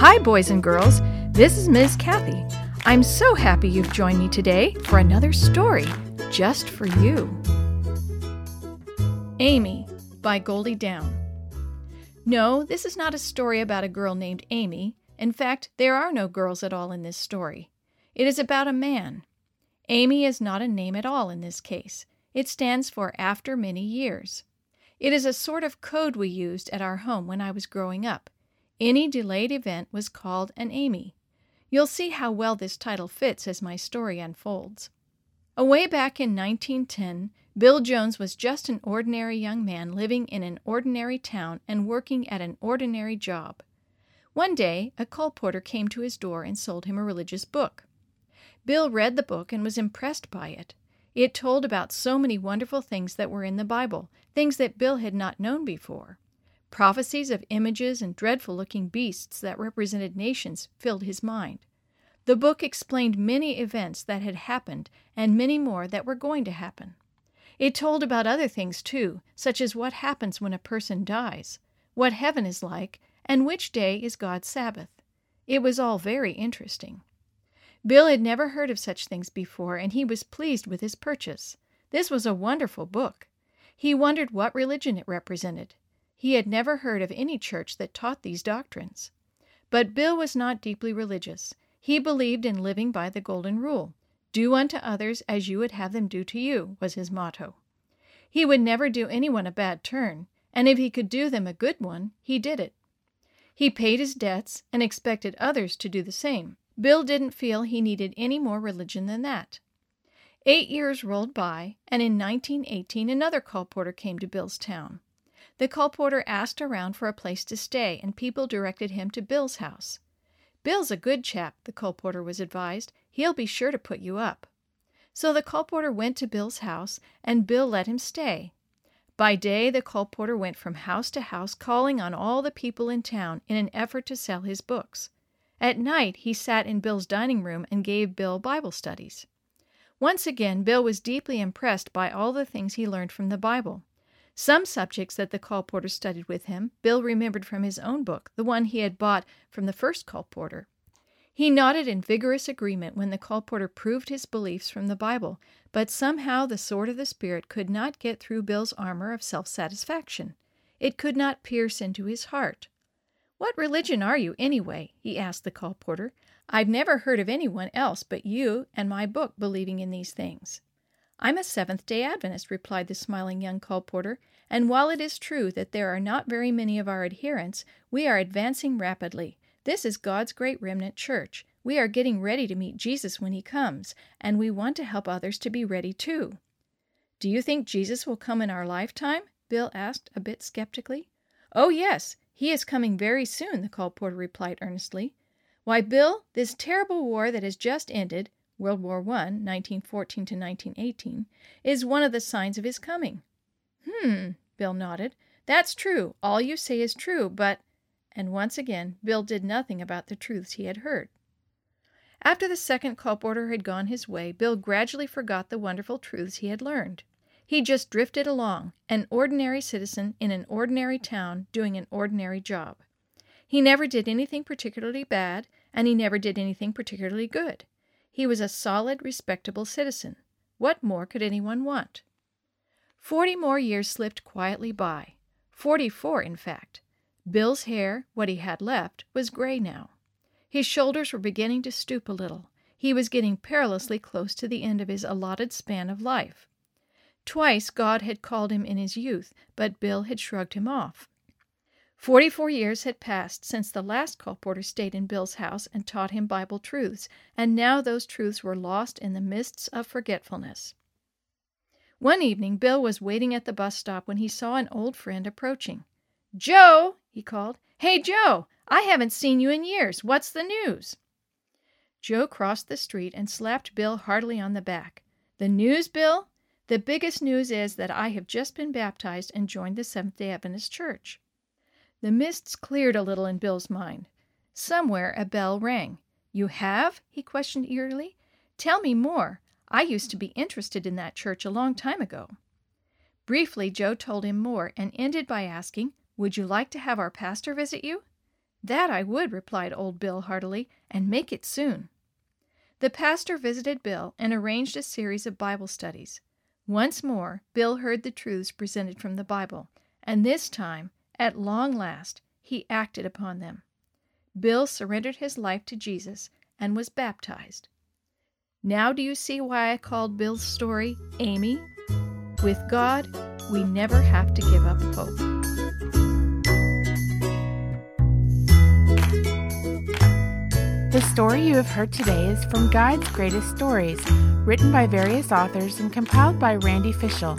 Hi, boys and girls. This is Ms. Kathy. I'm so happy you've joined me today for another story just for you. Amy by Goldie Down. No, this is not a story about a girl named Amy. In fact, there are no girls at all in this story. It is about a man. Amy is not a name at all in this case. It stands for after many years. It is a sort of code we used at our home when I was growing up. Any delayed event was called an Amy. You'll see how well this title fits as my story unfolds. Away back in 1910, Bill Jones was just an ordinary young man living in an ordinary town and working at an ordinary job. One day, a colporteur came to his door and sold him a religious book. Bill read the book and was impressed by it. It told about so many wonderful things that were in the Bible, things that Bill had not known before. Prophecies of images and dreadful looking beasts that represented nations filled his mind. The book explained many events that had happened and many more that were going to happen. It told about other things too, such as what happens when a person dies, what heaven is like, and which day is God's Sabbath. It was all very interesting. Bill had never heard of such things before, and he was pleased with his purchase. This was a wonderful book. He wondered what religion it represented. He had never heard of any church that taught these doctrines. But Bill was not deeply religious. He believed in living by the Golden Rule do unto others as you would have them do to you, was his motto. He would never do anyone a bad turn, and if he could do them a good one, he did it. He paid his debts and expected others to do the same. Bill didn't feel he needed any more religion than that. Eight years rolled by, and in 1918 another colporteur came to Bill's town. The colporteur asked around for a place to stay, and people directed him to Bill's house. Bill's a good chap, the colporteur was advised. He'll be sure to put you up. So the colporteur went to Bill's house, and Bill let him stay. By day, the colporteur went from house to house calling on all the people in town in an effort to sell his books. At night, he sat in Bill's dining room and gave Bill Bible studies. Once again, Bill was deeply impressed by all the things he learned from the Bible. Some subjects that the colporteur studied with him, Bill remembered from his own book, the one he had bought from the first colporteur. He nodded in vigorous agreement when the colporteur proved his beliefs from the Bible, but somehow the sword of the Spirit could not get through Bill's armor of self satisfaction. It could not pierce into his heart. What religion are you, anyway? he asked the colporteur. I've never heard of anyone else but you and my book believing in these things. I'm a Seventh day Adventist, replied the smiling young colporteur, and while it is true that there are not very many of our adherents, we are advancing rapidly. This is God's great remnant church. We are getting ready to meet Jesus when he comes, and we want to help others to be ready too. Do you think Jesus will come in our lifetime? Bill asked, a bit skeptically. Oh, yes, he is coming very soon, the colporteur replied earnestly. Why, Bill, this terrible war that has just ended, World War I, 1914 to 1918, is one of the signs of his coming. Hmm, Bill nodded. That's true. All you say is true, but. And once again, Bill did nothing about the truths he had heard. After the second colporteur had gone his way, Bill gradually forgot the wonderful truths he had learned. He just drifted along, an ordinary citizen in an ordinary town doing an ordinary job. He never did anything particularly bad, and he never did anything particularly good. He was a solid, respectable citizen. What more could anyone want? Forty more years slipped quietly by. Forty four, in fact. Bill's hair, what he had left, was gray now. His shoulders were beginning to stoop a little. He was getting perilously close to the end of his allotted span of life. Twice God had called him in his youth, but Bill had shrugged him off. Forty four years had passed since the last colporteur stayed in Bill's house and taught him Bible truths, and now those truths were lost in the mists of forgetfulness. One evening, Bill was waiting at the bus stop when he saw an old friend approaching. Joe, he called. Hey, Joe, I haven't seen you in years. What's the news? Joe crossed the street and slapped Bill heartily on the back. The news, Bill? The biggest news is that I have just been baptized and joined the Seventh day Adventist Church. The mists cleared a little in Bill's mind. Somewhere a bell rang. You have? he questioned eagerly. Tell me more. I used to be interested in that church a long time ago. Briefly, Joe told him more and ended by asking, Would you like to have our pastor visit you? That I would, replied old Bill heartily, and make it soon. The pastor visited Bill and arranged a series of Bible studies. Once more, Bill heard the truths presented from the Bible, and this time, at long last, he acted upon them. Bill surrendered his life to Jesus and was baptized. Now, do you see why I called Bill's story Amy? With God, we never have to give up hope. The story you have heard today is from Guide's Greatest Stories, written by various authors and compiled by Randy Fishell,